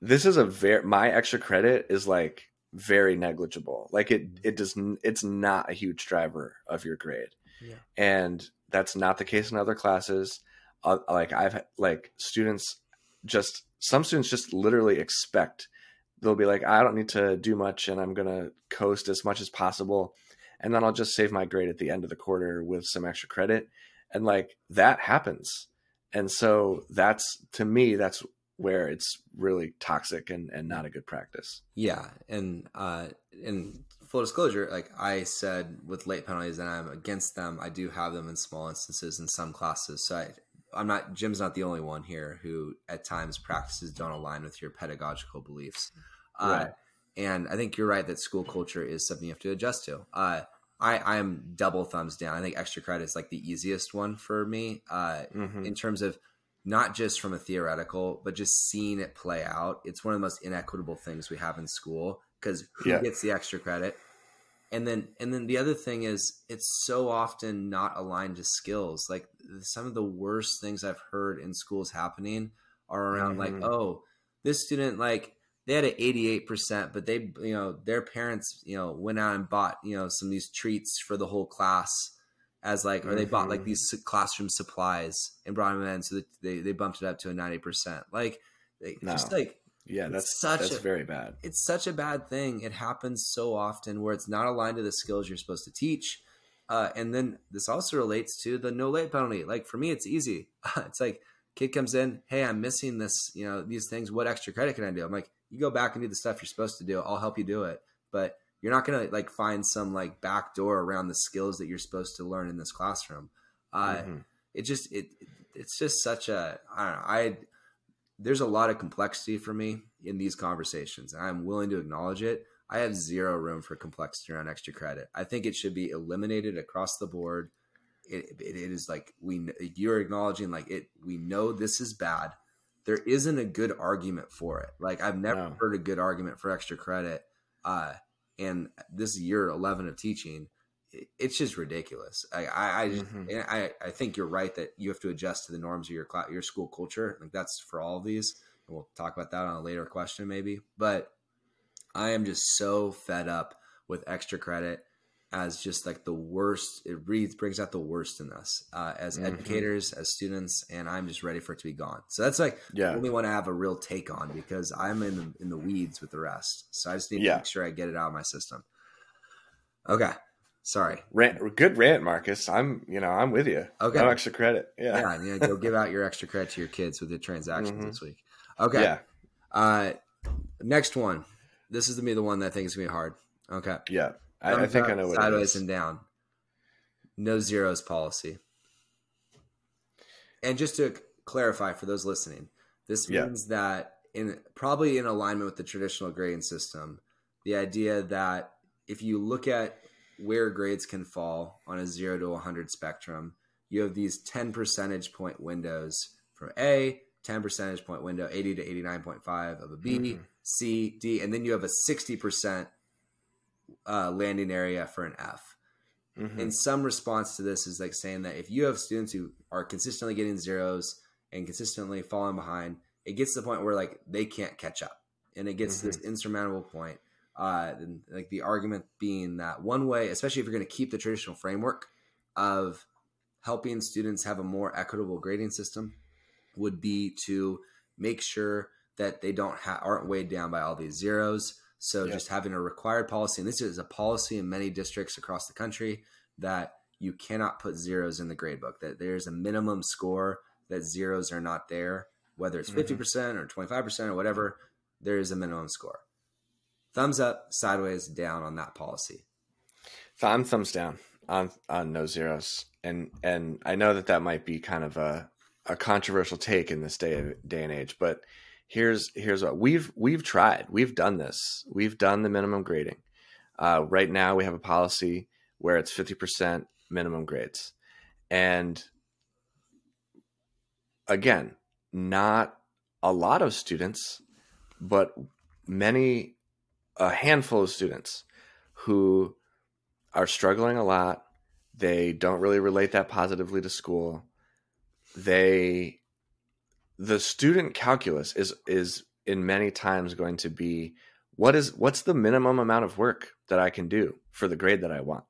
this is a very my extra credit is like very negligible. Like it mm-hmm. it does it's not a huge driver of your grade. Yeah. And that's not the case in other classes. Uh, like I've like students just some students just literally expect they'll be like I don't need to do much and I'm going to coast as much as possible and then I'll just save my grade at the end of the quarter with some extra credit and like that happens. And so that's to me that's where it's really toxic and, and not a good practice. Yeah. And uh in full disclosure, like I said with late penalties and I'm against them, I do have them in small instances in some classes. So I I'm not Jim's not the only one here who at times practices don't align with your pedagogical beliefs. Uh, right. Uh, and I think you're right that school culture is something you have to adjust to. Uh, I, I am double thumbs down. I think extra credit is like the easiest one for me uh, mm-hmm. in terms of not just from a theoretical, but just seeing it play out. It's one of the most inequitable things we have in school because who yeah. gets the extra credit? And then, and then the other thing is, it's so often not aligned to skills. Like some of the worst things I've heard in schools happening are around mm-hmm. like, oh, this student like they had an 88%, but they, you know, their parents, you know, went out and bought, you know, some of these treats for the whole class as like, or mm-hmm. they bought like mm-hmm. these classroom supplies and brought them in, so they they bumped it up to a ninety percent. Like, they, no. just like yeah, that's such that's a, very bad. It's such a bad thing. It happens so often where it's not aligned to the skills you're supposed to teach. Uh, and then this also relates to the no late penalty. Like for me, it's easy. it's like kid comes in, hey, I'm missing this, you know, these things. What extra credit can I do? I'm like, you go back and do the stuff you're supposed to do. I'll help you do it, but you're not gonna like find some like back door around the skills that you're supposed to learn in this classroom. Uh, mm-hmm. It just it it's just such a I don't know I there's a lot of complexity for me in these conversations, and I'm willing to acknowledge it. I have zero room for complexity around extra credit. I think it should be eliminated across the board. It, it, it is like we you're acknowledging like it. We know this is bad. There isn't a good argument for it. Like I've never no. heard a good argument for extra credit. Uh, and this year 11 of teaching, it's just ridiculous. I I I, mm-hmm. I, I think you're right that you have to adjust to the norms of your your school culture. Like that's for all of these. And We'll talk about that on a later question maybe. But I am just so fed up with extra credit as just like the worst. It breathes brings out the worst in us uh, as mm-hmm. educators, as students, and I'm just ready for it to be gone. So that's like yeah. the only one I have a real take on because I'm in the, in the weeds with the rest. So I just need yeah. to make sure I get it out of my system. Okay. Sorry. Rant, good rant, Marcus. I'm, you know, I'm with you. Okay. No extra credit. Yeah. Yeah. yeah go give out your extra credit to your kids with the transactions mm-hmm. this week. Okay. Yeah. Uh, next one. This is to be the one that I think is gonna be hard. Okay. Yeah. I, I think I know what sideways and down. No zeros policy. And just to clarify for those listening, this means yeah. that in probably in alignment with the traditional grading system, the idea that if you look at where grades can fall on a 0 to 100 spectrum, you have these 10 percentage point windows for A, 10 percentage point window, 80 to 89.5 of a B, mm-hmm. C, D, and then you have a 60% uh, landing area for an F. Mm-hmm. And some response to this is like saying that if you have students who are consistently getting zeros and consistently falling behind, it gets to the point where like they can't catch up, and it gets mm-hmm. to this insurmountable point. Uh, and like the argument being that one way, especially if you're going to keep the traditional framework of helping students have a more equitable grading system, would be to make sure that they don't ha- aren't weighed down by all these zeros so yep. just having a required policy, and this is a policy in many districts across the country that you cannot put zeros in the grade book. That there's a minimum score that zeros are not there, whether it's 50% mm-hmm. percent or 25% or whatever, there is a minimum score. Thumbs up, sideways, down on that policy. I'm thumbs down on on no zeros. And and I know that that might be kind of a a controversial take in this day day and age, but here's here's what we've we've tried. We've done this. We've done the minimum grading. Uh, right now, we have a policy where it's fifty percent minimum grades, and again, not a lot of students, but many, a handful of students who are struggling a lot. They don't really relate that positively to school. They the student calculus is is in many times going to be what is what's the minimum amount of work that I can do for the grade that I want.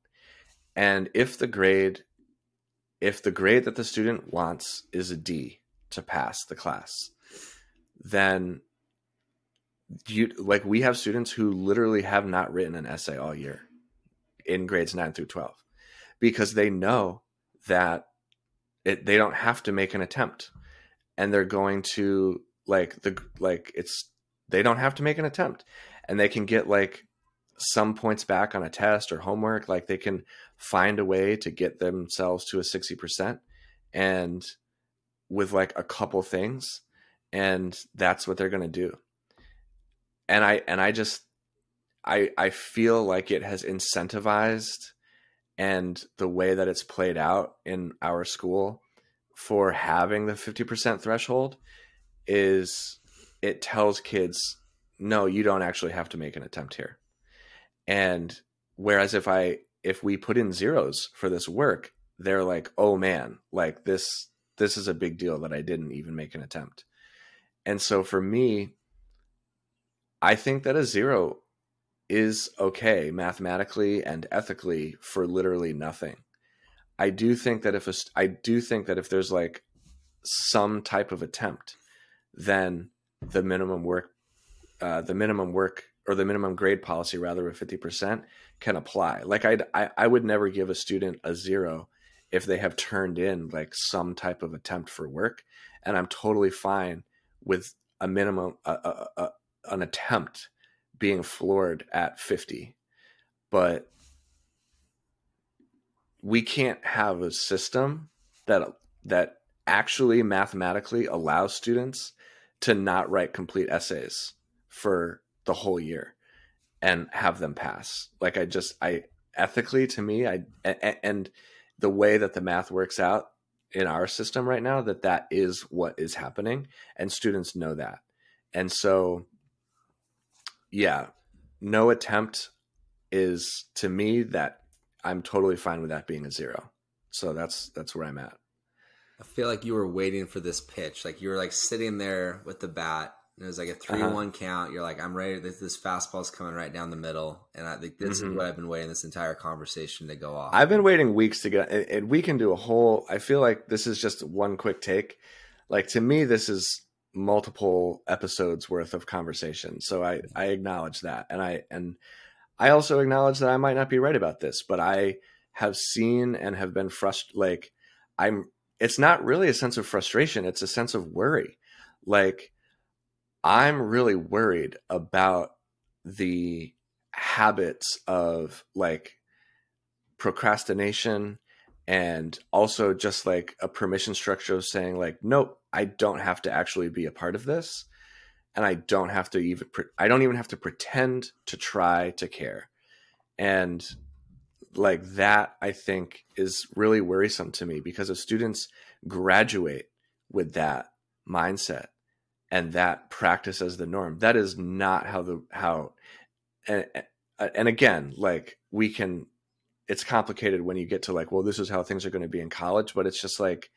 And if the grade if the grade that the student wants is a D to pass the class, then you like we have students who literally have not written an essay all year in grades 9 through 12 because they know that it, they don't have to make an attempt and they're going to like the like it's they don't have to make an attempt. And they can get like some points back on a test or homework. Like they can find a way to get themselves to a 60% and with like a couple things. And that's what they're going to do. And i and i just i i feel like it has incentivized and the way that it's played out in our school for having the 50% threshold is it tells kids no you don't actually have to make an attempt here. And whereas if i if we put in zeros for this work they're like oh man like this this is a big deal that i didn't even make an attempt. And so for me i think that a zero is okay mathematically and ethically for literally nothing I do think that if a, I do think that if there's like some type of attempt, then the minimum work, uh, the minimum work or the minimum grade policy rather of fifty percent can apply. Like I'd, I, I would never give a student a zero if they have turned in like some type of attempt for work, and I'm totally fine with a minimum a, a, an attempt being floored at 50 but we can't have a system that that actually mathematically allows students to not write complete essays for the whole year and have them pass. Like i just i ethically to me i and the way that the math works out in our system right now that that is what is happening and students know that. And so yeah no attempt is to me that i'm totally fine with that being a zero so that's that's where i'm at i feel like you were waiting for this pitch like you were like sitting there with the bat and it was like a 3 uh-huh. 1 count. You're like, I'm ready. This, this fastball's coming right down the middle. And I think this mm-hmm. is what I've been waiting this entire conversation to go off. I've been waiting weeks to get, and we can do a whole, I feel like this is just one quick take. Like to me, this is multiple episodes worth of conversation. So I, I acknowledge that. And I, and I also acknowledge that I might not be right about this, but I have seen and have been frustrated. Like I'm, it's not really a sense of frustration. It's a sense of worry. Like, I'm really worried about the habits of like procrastination and also just like a permission structure of saying like nope i don't have to actually be a part of this and i don't have to even i don't even have to pretend to try to care and like that i think is really worrisome to me because if students graduate with that mindset and that practice as the norm. That is not how the how and, and again, like we can it's complicated when you get to like, well, this is how things are going to be in college, but it's just like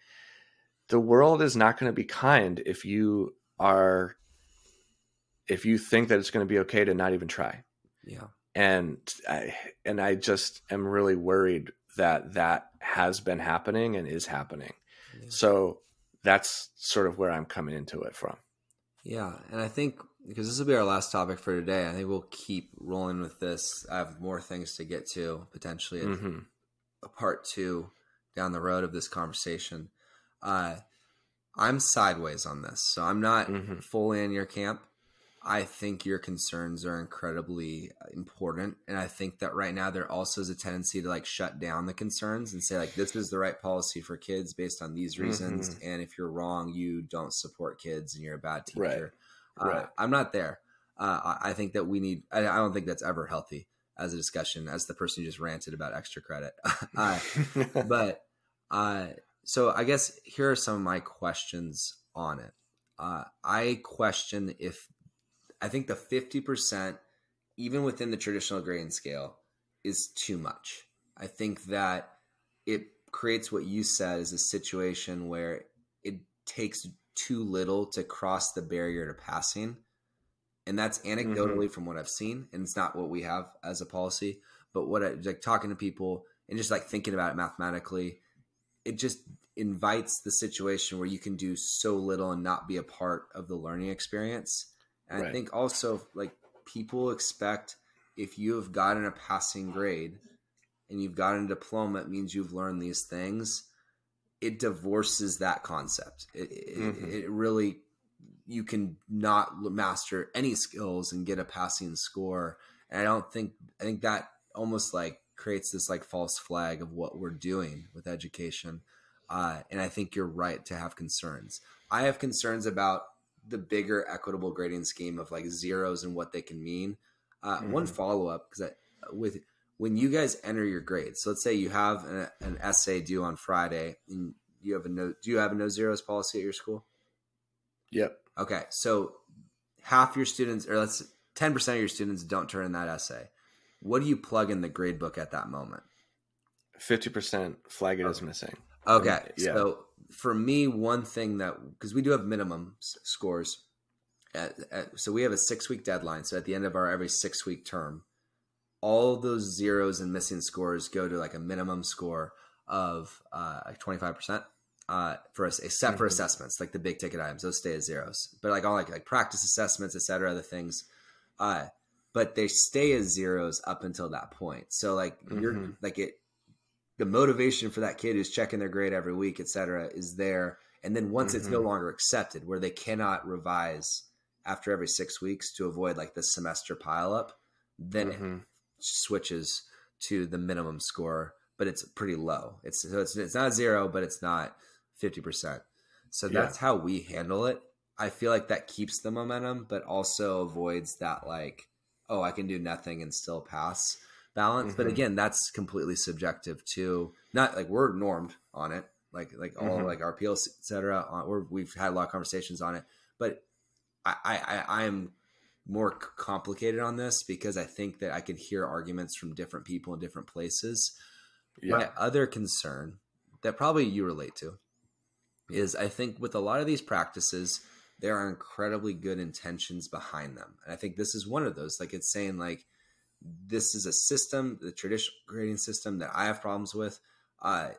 the world is not going to be kind if you are if you think that it's going to be okay to not even try. Yeah. And I and I just am really worried that that has been happening and is happening. Yeah. So that's sort of where I'm coming into it from. Yeah, and I think because this will be our last topic for today, I think we'll keep rolling with this. I have more things to get to potentially mm-hmm. a part two down the road of this conversation. Uh, I'm sideways on this, so I'm not mm-hmm. fully in your camp. I think your concerns are incredibly important, and I think that right now there also is a tendency to like shut down the concerns and say like this is the right policy for kids based on these reasons, mm-hmm. and if you're wrong, you don't support kids and you're a bad teacher. Right. Uh, right. I'm not there. Uh, I think that we need. I, I, don't think that's ever healthy as a discussion. As the person who just ranted about extra credit, uh, but uh, so I guess here are some of my questions on it. Uh, I question if I think the 50%, even within the traditional grading scale, is too much. I think that it creates what you said is a situation where it takes too little to cross the barrier to passing. And that's anecdotally mm-hmm. from what I've seen. And it's not what we have as a policy. But what I like talking to people and just like thinking about it mathematically, it just invites the situation where you can do so little and not be a part of the learning experience and right. I think also like people expect if you have gotten a passing grade and you've gotten a diploma, it means you've learned these things. It divorces that concept. It, mm-hmm. it, it really, you can not master any skills and get a passing score. And I don't think, I think that almost like creates this like false flag of what we're doing with education. Uh, and I think you're right to have concerns. I have concerns about the bigger equitable grading scheme of like zeros and what they can mean. Uh, mm-hmm. One follow up because with when you guys enter your grades, so let's say you have an, an, essay due on Friday, and you have a no. Do you have a no zeros policy at your school? Yep. Okay, so half your students, or let's ten percent of your students, don't turn in that essay. What do you plug in the grade book at that moment? Fifty percent flag it okay. as missing. Okay, yeah. so for me, one thing that because we do have minimum scores, at, at, so we have a six week deadline. So at the end of our every six week term, all those zeros and missing scores go to like a minimum score of uh, twenty five percent uh, for us, except mm-hmm. for assessments, like the big ticket items, those stay as zeros. But like all like like practice assessments, etc., other things, uh, but they stay as zeros up until that point. So like mm-hmm. you're like it the motivation for that kid who's checking their grade every week, et cetera, is there. And then once mm-hmm. it's no mm-hmm. longer accepted, where they cannot revise after every six weeks to avoid like the semester pileup, then Mhm. it switches to the minimum score, but it's pretty low. It's so it's it's not zero, but it's not fifty percent. So Yeah. that's how we handle it. I feel like that keeps the momentum, but also avoids that like, oh, I can do nothing and still pass balance. But Mhm. again, that's completely subjective to not like we're normed on it, like like all Mhm. like our PLC, et cetera. We're, we've had a lot of conversations on it, but I I, I I am more complicated on this because I think that I can hear arguments from different people in different places. Yeah. My other concern that probably you relate to is I think with a lot of these practices, there are incredibly good intentions behind them. And I think this is one of those. Like it's saying like this is a system, the traditional grading system that I have problems with, uh,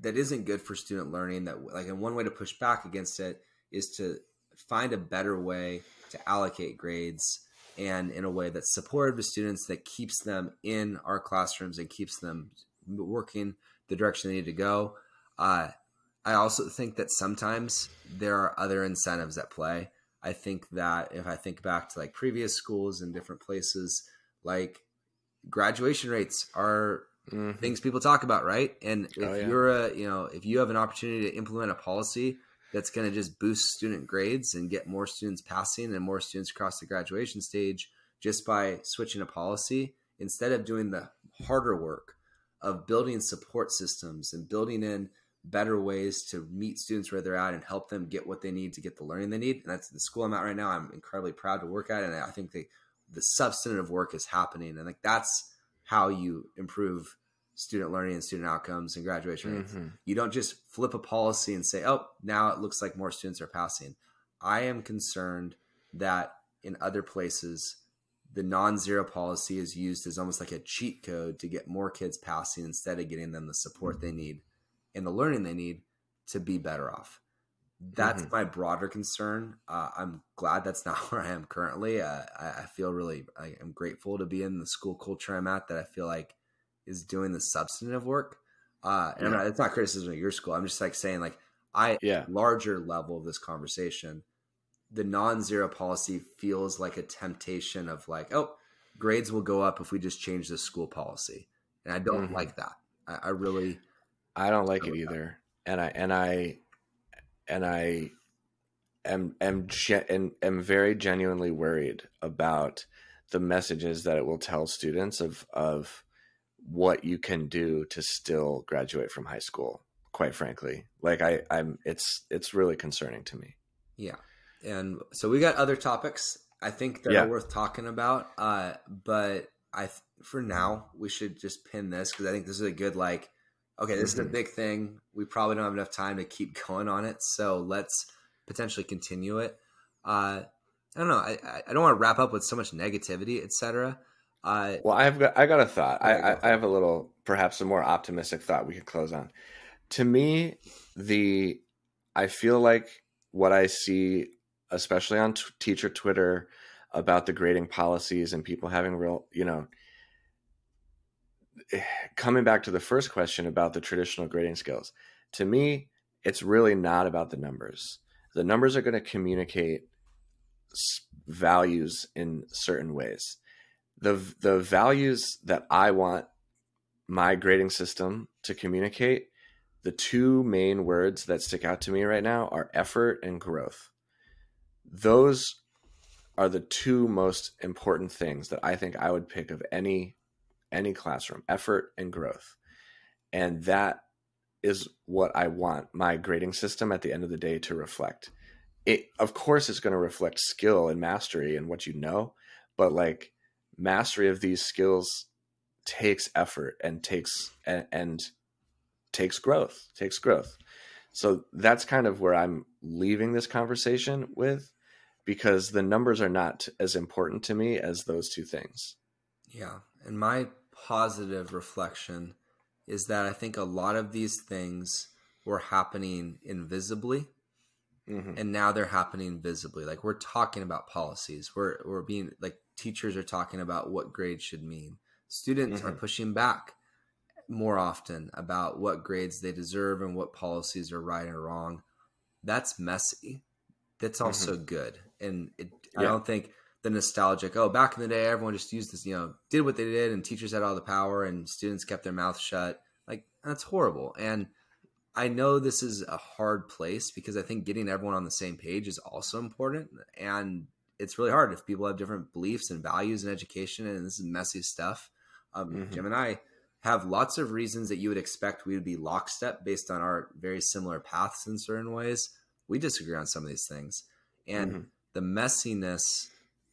that isn't good for student learning. That like, and one way to push back against it is to find a better way to allocate grades and in a way that's supportive to students that keeps them in our classrooms and keeps them working the direction they need to go. Uh, I also think that sometimes there are other incentives at play. I think that if I think back to like previous schools in different places, like graduation rates are Mhm. things people talk about, right? And if Oh, yeah. you're a, you know, if you have an opportunity to implement a policy that's going to just boost student grades and get more students passing and more students across the graduation stage just by switching a policy instead of doing the harder work of building support systems and building in better ways to meet students where they're at and help them get what they need to get the learning they need. And that's the school I'm at right now. I'm incredibly proud to work at, and I think the the substantive work is happening, and like that's how you improve student learning and student outcomes and graduation rates. Mhm. You don't just flip a policy and say, "Oh, now it looks like more students are passing." I am concerned that in other places the non-zero policy is used as almost like a cheat code to get more kids passing instead of getting them the support they need and the learning they need to be better off. That's Mhm. my broader concern. Uh, I'm glad that's not where I am currently. Uh, I, I feel really, I am grateful to be in the school culture I'm at that I feel like is doing the substantive work. Uh, and I'm Yeah. not, it's not criticism of your school. I'm just like saying, like, I Yeah. larger level of this conversation, the non-zero policy feels like a temptation of like, oh, grades will go up if we just change the school policy, and I don't Mhm. like that. I, I really, I don't like it with that. either, and I and I and I am am ge- and am very genuinely worried about the messages that it will tell students of of what you can do to still graduate from high school. Quite frankly, like I, I'm, it's it's really concerning to me. yeah. And so we got other topics I think that Yeah. are worth talking about. Uh, but I, for now, we should just pin this because I think this is a good like. Okay, this is a Mhm. big thing. We probably don't have enough time to keep going on it, so let's potentially continue it. Uh, I don't know. I, I- don't want to wrap up with so much negativity, etc. Uh, Well, I've got I got a thought. I, I, I have a little, perhaps a more optimistic thought we could close on. To me, the I feel like what I see, especially on t- teacher Twitter, about the grading policies and people having real, you know, coming back to the first question about the traditional grading skills. To me, it's really not about the numbers. The numbers are going to communicate values in certain ways the the values that I want my grading system to communicate, the two main words that stick out to me right now are effort and growth. Those are the two most important things that I think I would pick of any any classroom, effort and growth. And that is what I want my grading system at the end of the day to reflect. It of course it's going to reflect skill and mastery and what you know, but like mastery of these skills takes effort and takes and, and takes growth takes growth so that's kind of where i'm leaving this conversation with because the numbers are not as important to me as those two things Yeah. And my positive reflection is that I think a lot of these things were happening invisibly mm-hmm. and now they're happening visibly. Like we're talking about policies. We're we're being like teachers are talking about what grades should mean. Students are Mhm. pushing back more often about what grades they deserve and what policies are right or wrong. That's messy. That's also good. and it, Yeah. I don't think the nostalgic. Oh, back in the day, everyone just used this. You know, did what they did, and teachers had all the power, and students kept their mouth shut. Like that's horrible. And I know this is a hard place because I think getting everyone on the same page is also important, and it's really hard if people have different beliefs and values in education, and this is messy stuff. Um, Mhm. Jim and I have lots of reasons that you would expect we would be lockstep based on our very similar paths in certain ways. We disagree on some of these things. And Mhm. the messiness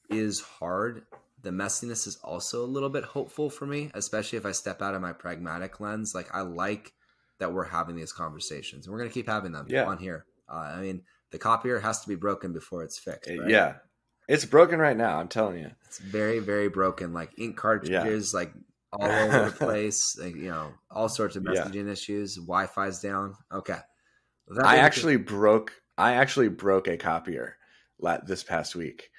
is hard. The messiness is also a little bit hopeful for me, especially if I step out of my pragmatic lens. Like, I like that we're having these conversations and we're going to keep having them Yeah. on here. Uh, I mean, the copier has to be broken before it's fixed. right? Yeah. It's broken right now, I'm telling you. It's very, very broken. Like ink cartridges, like all over the place. Like, you know, all sorts of Yeah. messaging issues. Wi-Fi's down. Okay. That I actually broke I actually broke a copier this past week.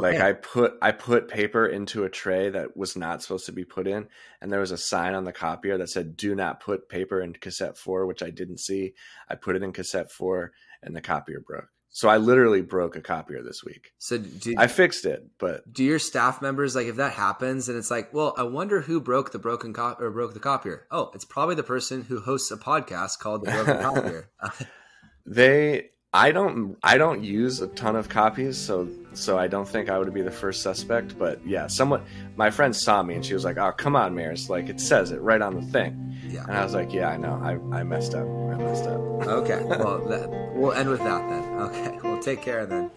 Like I put I put paper into a tray that was not supposed to be put in, and there was a sign on the copier that said "Do not put paper in cassette four," which I didn't see. I put it in cassette four, and the copier broke. So I literally broke a copier this week. So do, I fixed it, but do your staff members like if that happens and it's like, well, I wonder who broke the broken cop or broke the copier. Oh, it's probably the person who hosts a podcast called the Broken Copier. they I don't I don't use a ton of copies, so so I don't think I would be the first suspect. But yeah, someone my friend saw me and she was like, "Oh, come on, Maris! Like it says it right on the thing." yeah. And I was like, "Yeah, I know. I I messed up. I messed up." Okay. Well, that, we'll end with that then. Okay. Well, take care then.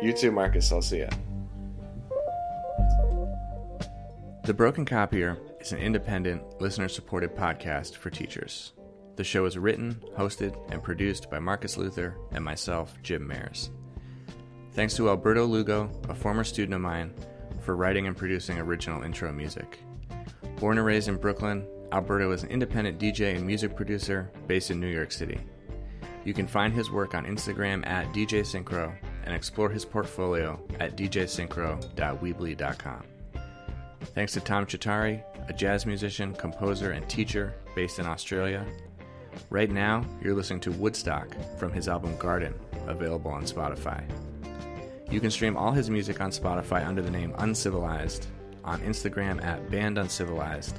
You too, Marcus. I'll see you. The Broken Copier is an independent, listener supported podcast for teachers. The show is written, hosted, and produced by Marcus Luther and myself, Jim Mares. Thanks to Alberto Lugo, a former student of mine, for writing and producing original intro music. Born and raised in Brooklyn, Alberto is an independent DJ and music producer based in New York City. You can find his work on Instagram at DJ Synchro and explore his portfolio at djsynchro.weebly.com. Thanks to Tom Csatari, a jazz musician, composer, and teacher based in Australia. Right now, you're listening to Woodstock from his album Garden, available on Spotify. You can stream all his music on Spotify under the name Uncivilized, on Instagram at BandUncivilized,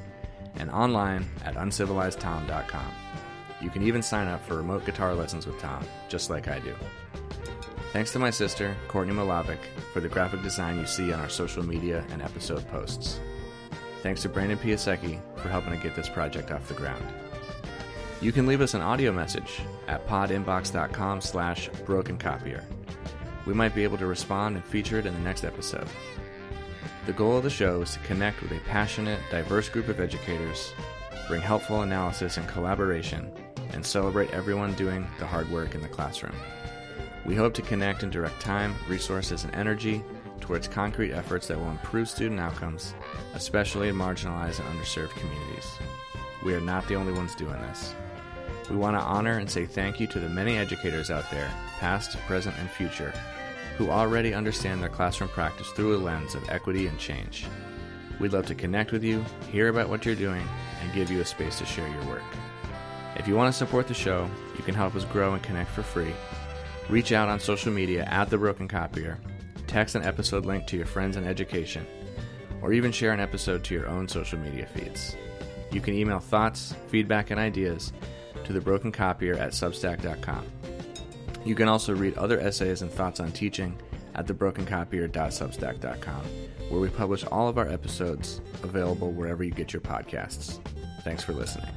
and online at uncivilizedtom.com. You can even sign up for remote guitar lessons with Tom, just like I do. Thanks to my sister, Courtney Milavec, for the graphic design you see on our social media and episode posts. Thanks to Brandon Piasecki for helping to get this project off the ground. You can leave us an audio message at podinbox.com slash brokencopier. We might be able to respond and feature it in the next episode. The goal of the show is to connect with a passionate, diverse group of educators, bring helpful analysis and collaboration, and celebrate everyone doing the hard work in the classroom. We hope to connect and direct time, resources, and energy towards concrete efforts that will improve student outcomes, especially in marginalized and underserved communities. We are not the only ones doing this. We want to honor and say thank you to the many educators out there, past, present, and future, who already understand their classroom practice through a lens of equity and change. We'd love to connect with you, hear about what you're doing, and give you a space to share your work. If you want to support the show, you can help us grow and connect for free. Reach out on social media at The Broken Copier, text an episode link to your friends in education, or even share an episode to your own social media feeds. You can email thoughts, feedback, and ideas to The Broken Copier at Substack.com. You can also read other essays and thoughts on teaching at thebrokencopier.substack.com, where we publish all of our episodes available wherever you get your podcasts. Thanks for listening.